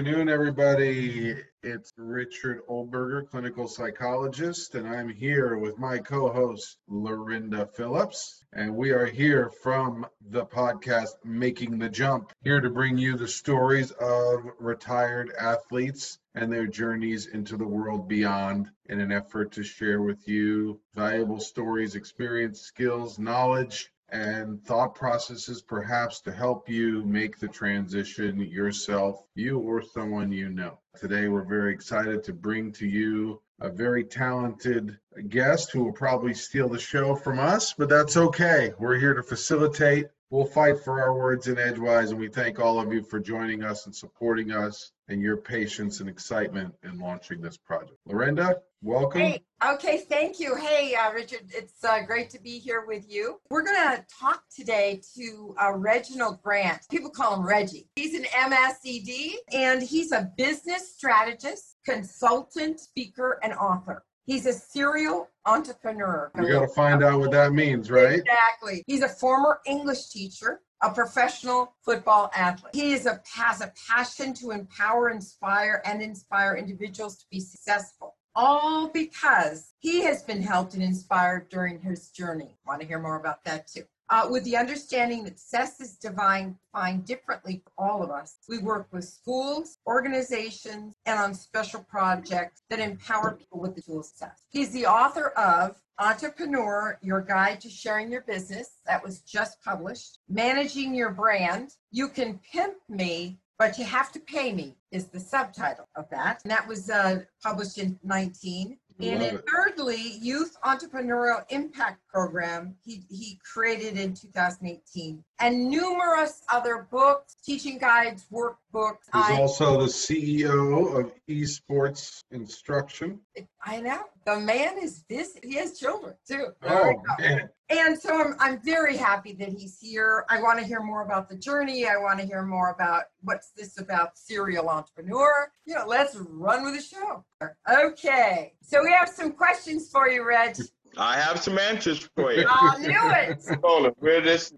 Good afternoon, everybody. It's Richard Oldberger, clinical psychologist, and I'm here with my co host, Lorinda Phillips. And we are here from the podcast Making the Jump, here to bring you the stories of retired athletes and their journeys into the world beyond in an effort to share with you valuable stories, experience, skills, knowledge, and thought processes perhaps to help you make the transition yourself, you or someone you know. Today, we're very excited to bring to you a very talented guest who will probably steal the show from us, but that's okay. We're here to facilitate. We'll fight for our words in Edgewise, and we thank all of you for joining us and supporting us and your patience and excitement in launching this project. Lorinda, welcome. Hey, okay, thank you. Hey, uh, Richard, it's uh, great to be here with you. We're going to talk today to uh, Reginald Grant. People call him Reggie. He's an MSED and he's a business strategist, consultant, speaker, and author. He's a serial entrepreneur. We got to find out what that means, right? Exactly. He's a former English teacher, a professional football athlete. He is a, has a passion to empower, inspire, and inspire individuals to be successful. All because he has been helped and inspired during his journey. Want to hear more about that too? Uh, with the understanding that success is divine, defined differently for all of us. We work with schools, organizations, and on special projects that empower people with the tools of success. He's the author of Entrepreneur, Your Guide to Sharing Your Business. That was just published. Managing Your Brand. You Can Pimp Me, but You Have to Pay Me is the subtitle of that. And that was uh, published in 19. And then thirdly, Youth Entrepreneurial Impact Program, he, he created in 2018, and numerous other books, teaching guides, workbooks. He's also the CEO of Esports Instruction. I know. The man is this He has children too. Oh, man. And so I'm, I'm very happy that he's here. I want to hear more about the journey. I want to hear more about what's this about serial entrepreneur. You know, let's run with the show. Okay. So we have some questions for you, Reg. I have some answers for you. I knew it. We're this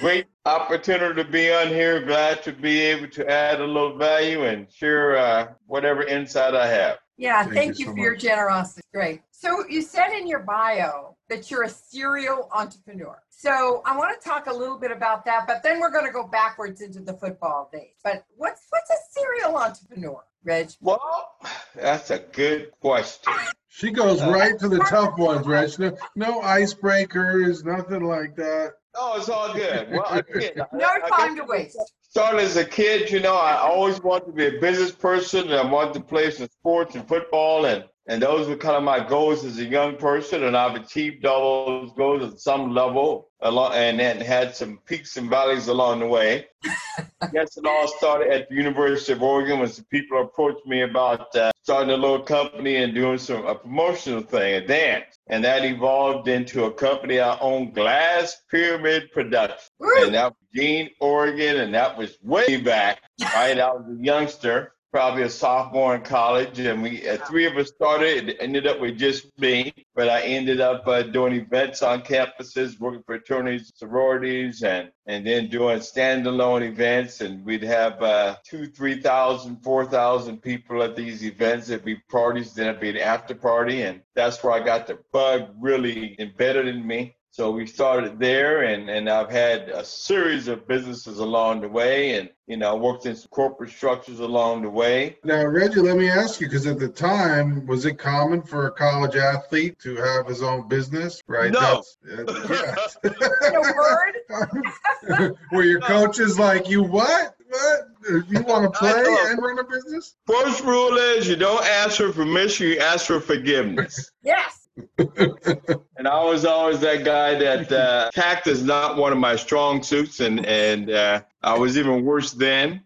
great opportunity to be on here. Glad to be able to add a little value and share uh, whatever insight I have. Yeah, thank, thank you, you so for much. your generosity. Great. So you said in your bio that you're a serial entrepreneur. So I want to talk a little bit about that, but then we're going to go backwards into the football days. But what's what's a serial entrepreneur, Reg? Well, that's a good question. She goes right to the tough ones, Reg. No, no icebreakers, nothing like that. Oh, it's all good. Well, again, no I, time I to waste. Starting as a kid, you know, I always wanted to be a business person, and I wanted to play some sports and football, and and those were kind of my goals as a young person, and I've achieved all those goals at some level, along, and then had some peaks and valleys along the way. I guess it all started at the University of Oregon when some people approached me about uh, starting a little company and doing some a promotional thing, a dance, and that evolved into a company I own, Glass Pyramid Productions, and that was Eugene, Oregon, and that was way back. Right, I was a youngster probably a sophomore in college, and we uh, three of us started. It ended up with just me, but I ended up uh, doing events on campuses, working for fraternities, sororities, and and then doing standalone events. And we'd have uh, two, three thousand, four thousand people at these events. It'd be parties, then it'd be an after party, and that's where I got the bug really embedded in me. So we started there, and, and I've had a series of businesses along the way, and you know, worked in some corporate structures along the way. Now, Reggie, let me ask you, because at the time, was it common for a college athlete to have his own business? Right? No. That's, uh, word. Were your coaches like, you what? What? You want to play and run a business? First rule is you don't ask for permission, you ask for forgiveness. yes and I was always that guy that uh, tact is not one of my strong suits, and and uh, I was even worse then.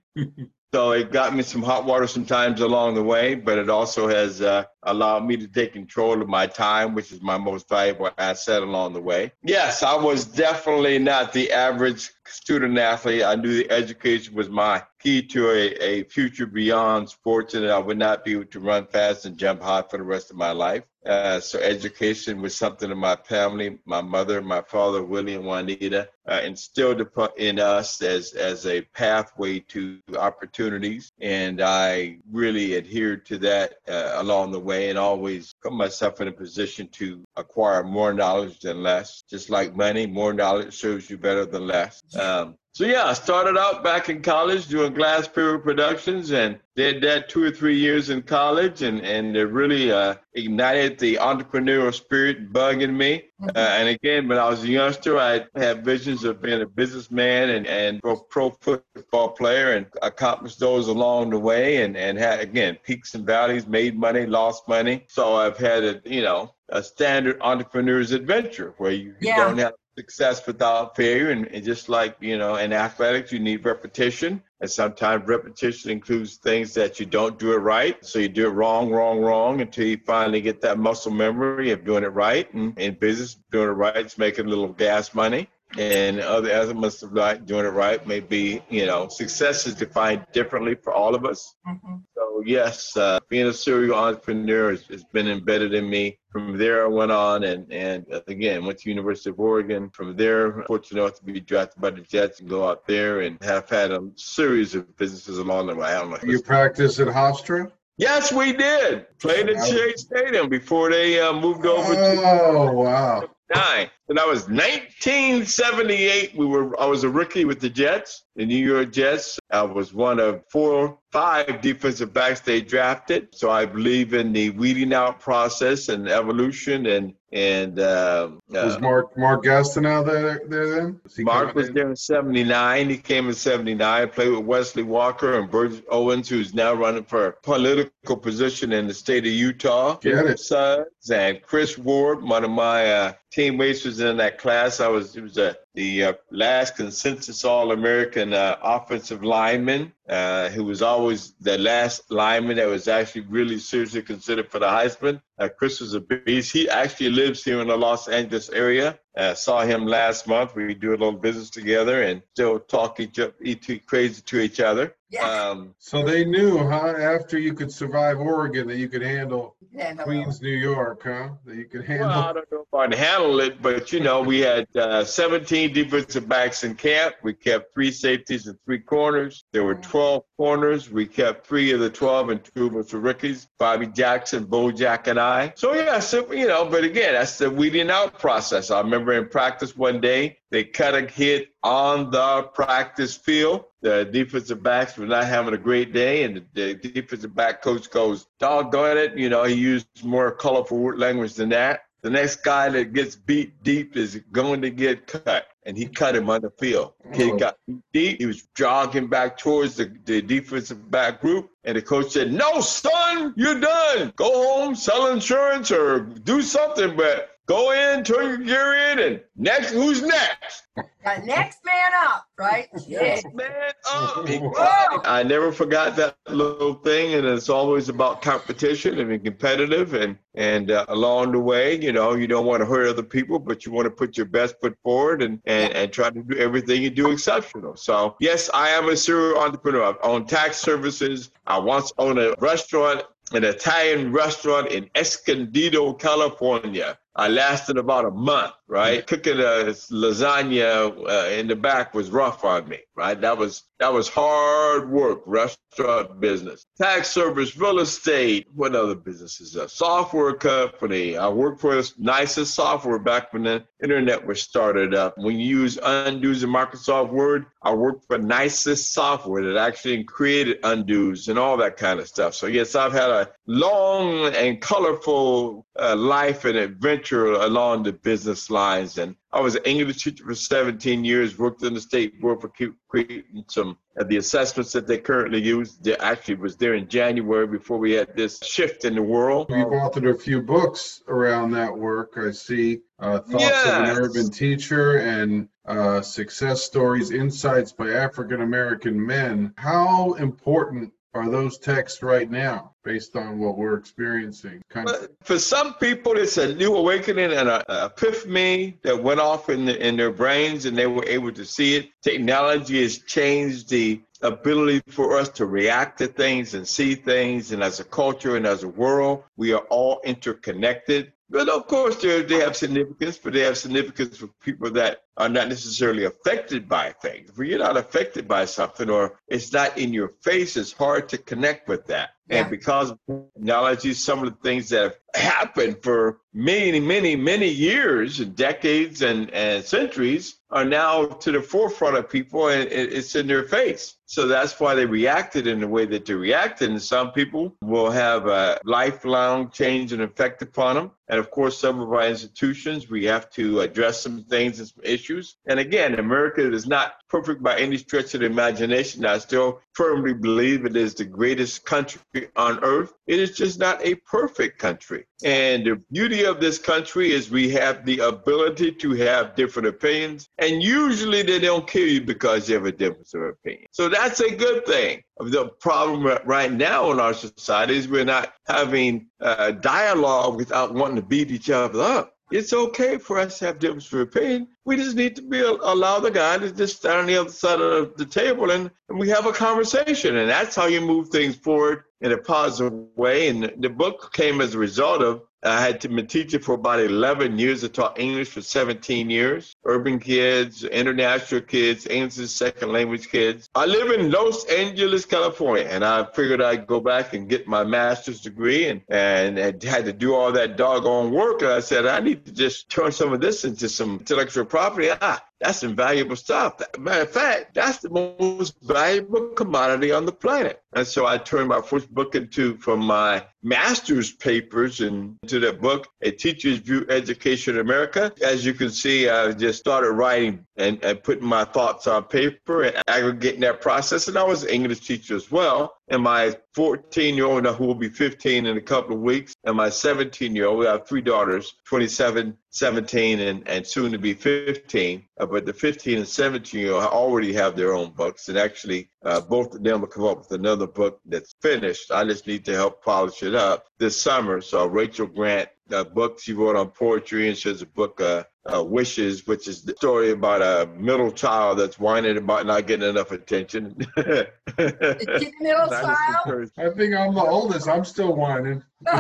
So it got me some hot water sometimes along the way, but it also has uh, allowed me to take control of my time, which is my most valuable asset along the way. Yes, I was definitely not the average student athlete. I knew the education was my key to a, a future beyond sports, and I would not be able to run fast and jump high for the rest of my life. Uh, so education was something in my family. My mother, my father, Willie and Juanita, uh, instilled in us as as a pathway to opportunities, and I really adhered to that uh, along the way, and always put myself in a position to acquire more knowledge than less. Just like money, more knowledge serves you better than less. Um, so yeah, I started out back in college doing glass pyramid productions and did that two or three years in college and, and it really uh, ignited the entrepreneurial spirit bug in me. Mm-hmm. Uh, and again, when I was a youngster, I had visions of being a businessman and, and a pro football player and accomplished those along the way and, and had, again, peaks and valleys, made money, lost money. So I've had a, you know, a standard entrepreneur's adventure where you, yeah. don't have success without failure. And, and, just like, you know, in athletics, you need repetition. And sometimes repetition includes things that you don't do it right. So you do it wrong, wrong, wrong until you finally get that muscle memory of doing it right. And in business, doing it right is making a little gas money. And other elements of like doing it right may be, you know, success is defined differently for all of us. Mm-hmm. So yes, uh, being a serial entrepreneur has, has been embedded in me from there, I went on and, and again went to University of Oregon. From there, fortunate enough to be drafted by the Jets and go out there and have had a series of businesses along the way. I don't know. You practiced at Hofstra? Yes, we did. Played at Shea Stadium before they uh, moved over. Oh, to- wow nine. And that was 1978. We were I was a rookie with the Jets, the New York Jets. I was one of four, five defensive backs they drafted. So I believe in the weeding out process and evolution and and uh, was Mark Mark Gastineau out there there then? Was Mark was there in '79. He came in '79. Played with Wesley Walker and Burgess Owens, who's now running for a political position in the state of Utah. Get it. Sons and Chris Ward, one of my uh, teammates, was in that class. I was. It was a the uh, last consensus All-American uh, offensive lineman, uh, who was always the last lineman that was actually really seriously considered for the Heisman. Uh, Chris was a beast. He actually lives here in the Los Angeles area. Uh, saw him last month. We do a little business together and still talk each eat crazy to each other. Yeah. Um, so they knew, huh? After you could survive Oregon, that you could handle yeah, Queens, New York, huh? That you could handle. Well, I don't know if I'd handle it, but you know, we had uh, 17 defensive backs in camp. We kept three safeties and three corners. There were 12 corners. We kept three of the 12, and two of us were rookies: Bobby Jackson, Bo Jack, and I. So yeah, so you know, but again, that's the weeding out process. I remember in practice one day, they cut a hit on the practice field. The defensive backs were not having a great day, and the, defensive back coach goes, "Doggone it!" You know, he used more colorful language than that. The next guy that gets beat deep is going to get cut and he cut him on the field. Kid oh. got deep. He was jogging back towards the, the defensive back group. And the coach said, No, son, you're done. Go home, sell insurance, or do something, but go in, turn your gear in, and next, who's next? The next man up, right? Next man up. I never forgot that little thing, and it's always about competition and being competitive. And and uh, along the way, you know, you don't want to hurt other people, but you want to put your best foot forward and, and, and try to do everything you do exceptional. So yes, I am a serial entrepreneur. I own tax services. I once owned a restaurant an Italian restaurant in Escondido, California. I lasted about a month, right? Cooking a lasagna uh, in the back was rough on me, right? That was that was hard work, restaurant business, tax service, real estate. What other businesses? A software company. I worked for the Nisus software back when the internet was started up. When you use undos in Microsoft Word, I worked for Nisus software that actually created undos and all that kind of stuff. So yes, I've had a long and colorful uh, life and adventure along the business lines. And I was an English teacher for 17 years, worked in the state board for creating some of the assessments that they currently use. They actually was there in January before we had this shift in the world. You've authored a few books around that work. I see uh, Thoughts yes. of an Urban Teacher and uh, Success Stories, Insights by African American Men. How important are those texts right now based on what we're experiencing? Kind of, for some people, it's a new awakening and a, a epiphany that went off in, the, in their brains and they were able to see it. Technology has changed the ability for us to react to things and see things. And as a culture and as a world, we are all interconnected. But of course, they have significance, but they have significance for people that are not necessarily affected by things. If you're not affected by something or it's not in your face, it's hard to connect with that. Yeah. And because of technology, some of the things that have happened for many, many, many years and decades and, and centuries are now to the forefront of people and it's in their face. So that's why they reacted in the way that they reacted. And some people will have a lifelong change and effect upon them. And of course, some of our institutions, we have to address some things and some issues. And again, America is not perfect by any stretch of the imagination. I still firmly believe it is the greatest country on earth. It is just not a perfect country. And the beauty of this country is we have the ability to have different opinions. And usually they don't kill you because you have a difference of opinion. So that's a good thing. The problem right now in our society is we're not having uh, dialogue without wanting to beat each other up. It's okay for us to have difference of opinion. We just need to be allow the guy to just stand on the other side of the table and, and we have a conversation. And that's how you move things forward in a positive way. And the book came as a result of I had to been teaching for about 11 years. I taught English for 17 years. Urban kids, international kids, English second language kids. I live in Los Angeles, California, and I figured I'd go back and get my master's degree and, and, and had to do all that doggone work. And I said, I need to just turn some of this into some intellectual property. Ah, that's invaluable stuff. Matter of fact, that's the most valuable commodity on the planet. And so I turned my first book into from my master's papers and into that book, A Teacher's View Education in America. As you can see, I just started writing and, and putting my thoughts on paper and aggregating that process. And I was an English teacher as well. And my 14 year old, who will be 15 in a couple of weeks, and my 17 year old, we have three daughters, 27, 17, and, and soon to be 15. Uh, but the 15 and 17 year old already have their own books. And actually, uh, both of them will come up with another book that's finished. I just need to help polish it up this summer. So Rachel Grant, uh, book she wrote on poetry, and she has a book, uh, uh, Wishes, which is the story about a middle child that's whining about not getting enough attention. Is she the middle I child? I think I'm the oldest. I'm still whining.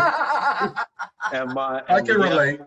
And my, I and can the young- relate.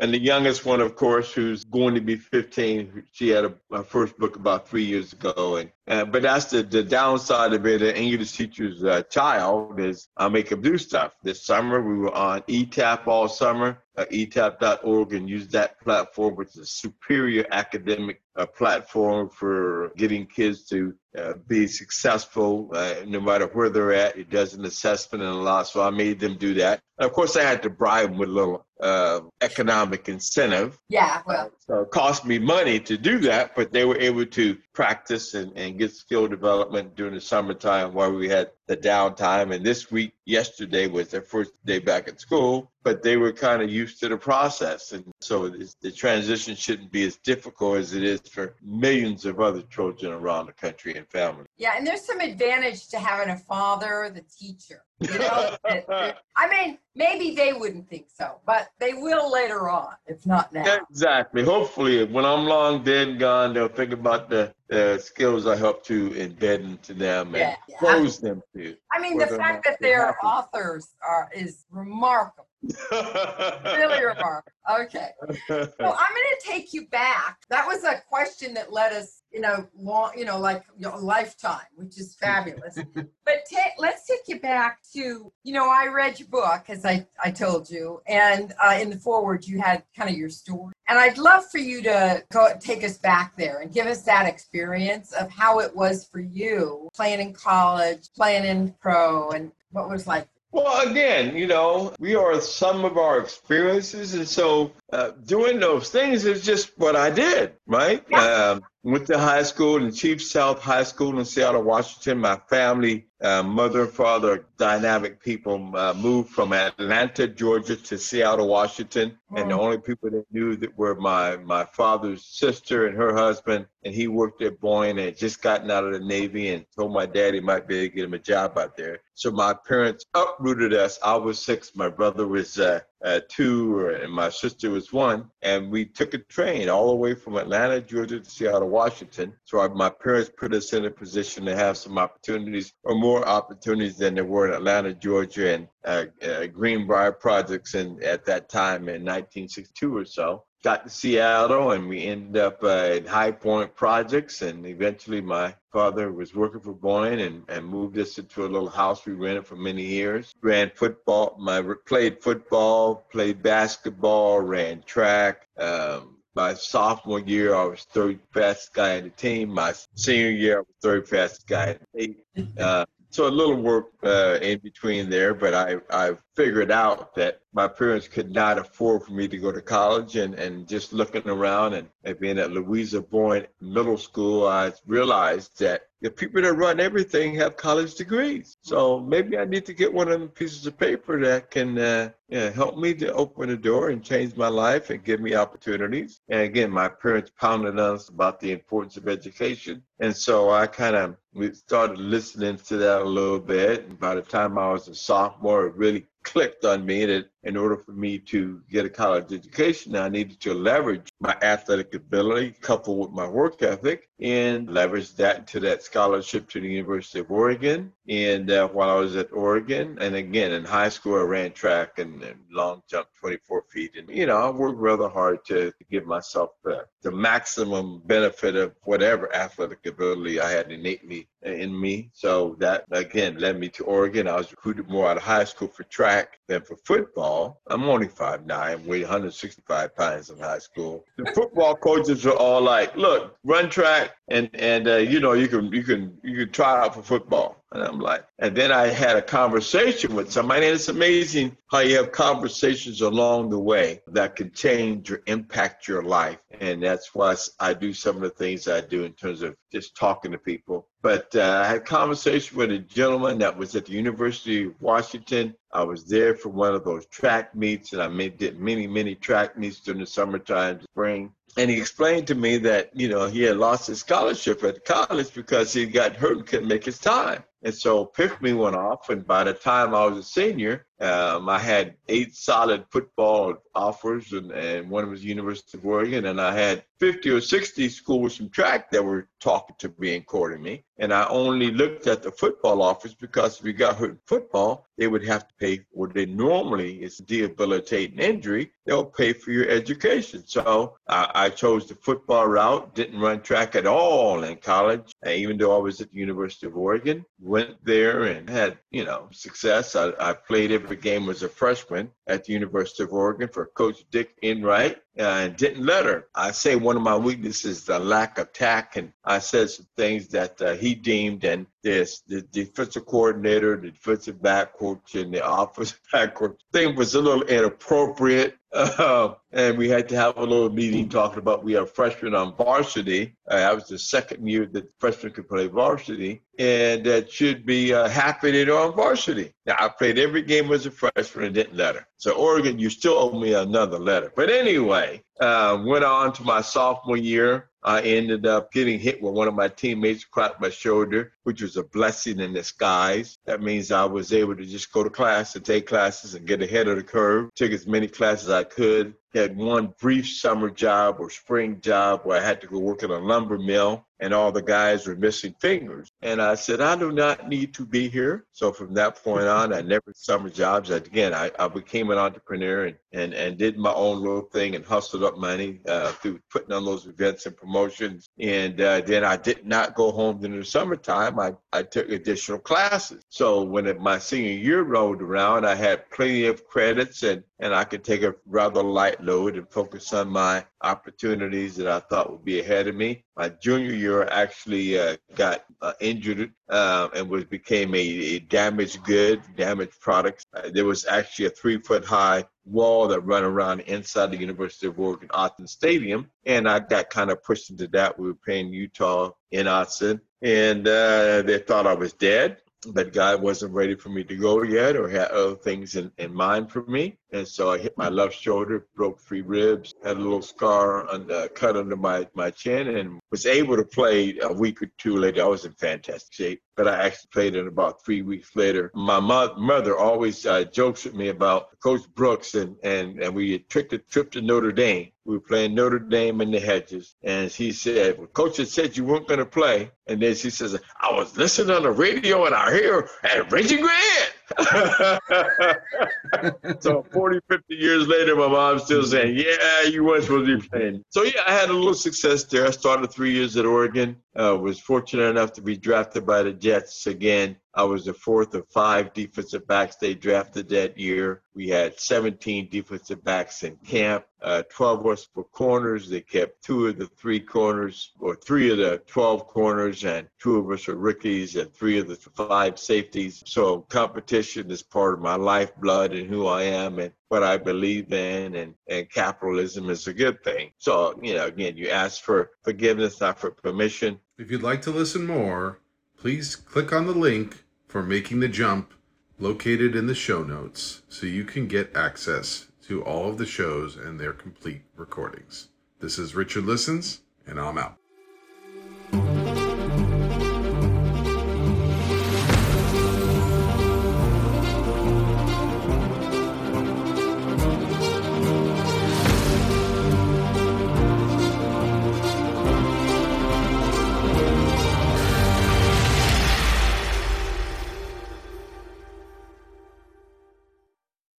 And the youngest one, of course, who's going to be 15, she had a, her first book about three years ago. And uh, but that's the, the downside of it. An English teacher's uh, child is I make them do stuff. This summer we were on ETAP all summer, uh, etap.org, and use that platform, which is a superior academic uh, platform for getting kids to uh, be successful uh, no matter where they're at. It does an assessment and a lot. So I made them do that. And of course, I had to bribe them with a little uh, economic incentive. yeah, well, So it cost me money to do that, but they were able to practice and, and get skill development during the summertime while we had the downtime. And this week, yesterday was their first day back at school, but they were kind of used to the process. And so the transition shouldn't be as difficult as it is for millions of other children around the country and families. Yeah, and there's some advantage to having a father, the teacher. You know, I mean, maybe they wouldn't think so, but they will later on, if not now. Exactly. Hopefully, when I'm long dead and gone, they'll think about the, the skills I helped to embed into them and Yeah, them to. I mean, the fact that they're they're happy. authors are is remarkable, really remarkable. Okay. Well, I'm going to take you back. That was a question that led us, you know, long, you know, like you know, a lifetime, which is fabulous. but let's take you back to, you know, I read your book, as I, I told you, and uh, in the foreword, you had kind of your story. And I'd love for you to go take us back there and give us that experience of how it was for you playing in college, playing in pro, and what was like. Well, again, you know, we are some of our experiences. And so uh, doing those things is just what I did, right? Yeah. Um, went to high school in Chief Sealth High School in Seattle, Washington. My family uh, mother and father, dynamic people, uh, moved from Atlanta, Georgia to Seattle, Washington. And the only people that knew that were my, my father's sister and her husband. And he worked at Boeing and had just gotten out of the Navy and told my dad he might be able to get him a job out there. So my parents uprooted us. I was six, my brother was uh, uh, two, and my sister was one. And we took a train all the way from Atlanta, Georgia to Seattle, Washington. So my parents put us in a position to have some opportunities or more more opportunities than there were in Atlanta, Georgia, and uh, uh, Greenbrier projects and at that time in 1962 or so. Got to Seattle, and we ended up uh, at High Point Projects, and eventually my father was working for Boeing and, and moved us into a little house we rented for many years. Ran football, my played football, played basketball, ran track. Um, my sophomore year, I was third fastest guy in the team. My senior year, I was third fastest guy in the team. Uh, so a little work uh, in between there, but I, I figured out that my parents could not afford for me to go to college and, and just looking around and, and being at Louisa Boyd Middle School, I realized that the people that run everything have college degrees. So maybe I need to get one of them pieces of paper that can uh, help me to open the door and change my life and give me opportunities. And again, my parents pounded on us about the importance of education. And so I kind of started listening to that a little bit. And by the time I was a sophomore, it really clicked on me that in order for me to get a college education, I needed to leverage my athletic ability coupled with my work ethic and leverage that to that scholarship to the University of Oregon. And uh, while I was at Oregon, and again in high school, I ran track and, and long jump 24 feet. And, you know, I worked rather hard to, to give myself the, the maximum benefit of whatever athletic ability I had innately in me. So that, again, led me to Oregon. I was recruited more out of high school for track than for football. I'm only 5'9", weighed 165 pounds in high school. The football coaches were all like, look, run track and, and uh, you know, you can, you can, you can try out for football. And I'm like, and then I had a conversation with somebody, and it's amazing how you have conversations along the way that can change or impact your life. And that's why I do some of the things I do in terms of just talking to people. But uh, I had a conversation with a gentleman that was at the University of Washington. I was there for one of those track meets, and I made, did many, many track meets during the summertime, spring and he explained to me that you know he had lost his scholarship at college because he got hurt and couldn't make his time and so picked me went off and by the time i was a senior um, i had eight solid football offers and, and one was university of oregon and i had 50 or 60 schools from track that were talking to me and courting me and i only looked at the football offers because if we got hurt in football they would have to pay what they normally is debilitating injury they'll pay for your education so I, I chose the football route, didn't run track at all in college, even though I was at the University of Oregon. Went there and had, you know, success. I, I played every game as a freshman at the University of Oregon for Coach Dick Enright and didn't let her. I say one of my weaknesses is the lack of tact, and I said some things that uh, he deemed, and this the defensive coordinator, the defensive back coach, and the offensive back coach thing was a little inappropriate. Uh, and we had to have a little meeting talking about we are freshmen on varsity. Uh, that was the second year that freshmen could play varsity, and that should be uh, they're on varsity. Now I played every game as a freshman and didn't let her. So Oregon, you still owe me another letter. But anyway, uh, went on to my sophomore year. I ended up getting hit with one of my teammates, cracked my shoulder, which was a blessing in disguise. That means I was able to just go to class and take classes and get ahead of the curve. Took as many classes as I could had one brief summer job or spring job where I had to go work at a lumber mill and all the guys were missing fingers. And I said, I do not need to be here. So from that point on, I never summer jobs. Again, I, I became an entrepreneur and, and, and did my own little thing and hustled up money uh, through putting on those events and promotions. And uh, then I did not go home during the summertime. I, I took additional classes. So when it, my senior year rolled around, I had plenty of credits and, and I could take a rather light load and focus on my opportunities that I thought would be ahead of me. My junior year, actually uh, got uh, injured uh, and was became a, a damaged good, damaged product. Uh, there was actually a three foot high wall that run around inside the University of Oregon Autzen Stadium, and I got kind of pushed into that. We were playing Utah in Autzen, and uh, they thought I was dead but God wasn't ready for me to go yet or had other things in, in mind for me. And so I hit my left shoulder, broke three ribs, had a little scar on the cut under my, my chin, and was able to play a week or two later. I was in fantastic shape, but I actually played it about three weeks later. My mo- mother always uh, jokes with me about Coach Brooks, and, and, and we took the trip to Notre Dame. We were playing Notre Dame in the hedges, and she said, well, Coach had said you weren't going to play. And then she says, I was listening on the radio and I hear and Reggie Grant. so 40, 50 years later, my mom's still saying, yeah, you weren't supposed to be playing. So yeah, I had a little success there. I started three years at Oregon. Uh, was fortunate enough to be drafted by the Jets again. I was the fourth of five defensive backs they drafted that year. We had 17 defensive backs in camp. Uh, 12 of us were corners. They kept two of the three corners, or three of the 12 corners, and two of us were rookies, and three of the five safeties. So competition is part of my lifeblood and who I am and what I believe in, and, and capitalism is a good thing. So, you know, again, you ask for forgiveness, not for permission. If you'd like to listen more, please click on the link for Making the Jump located in the show notes so you can get access to all of the shows and their complete recordings. This is Richard Listens, and I'm out.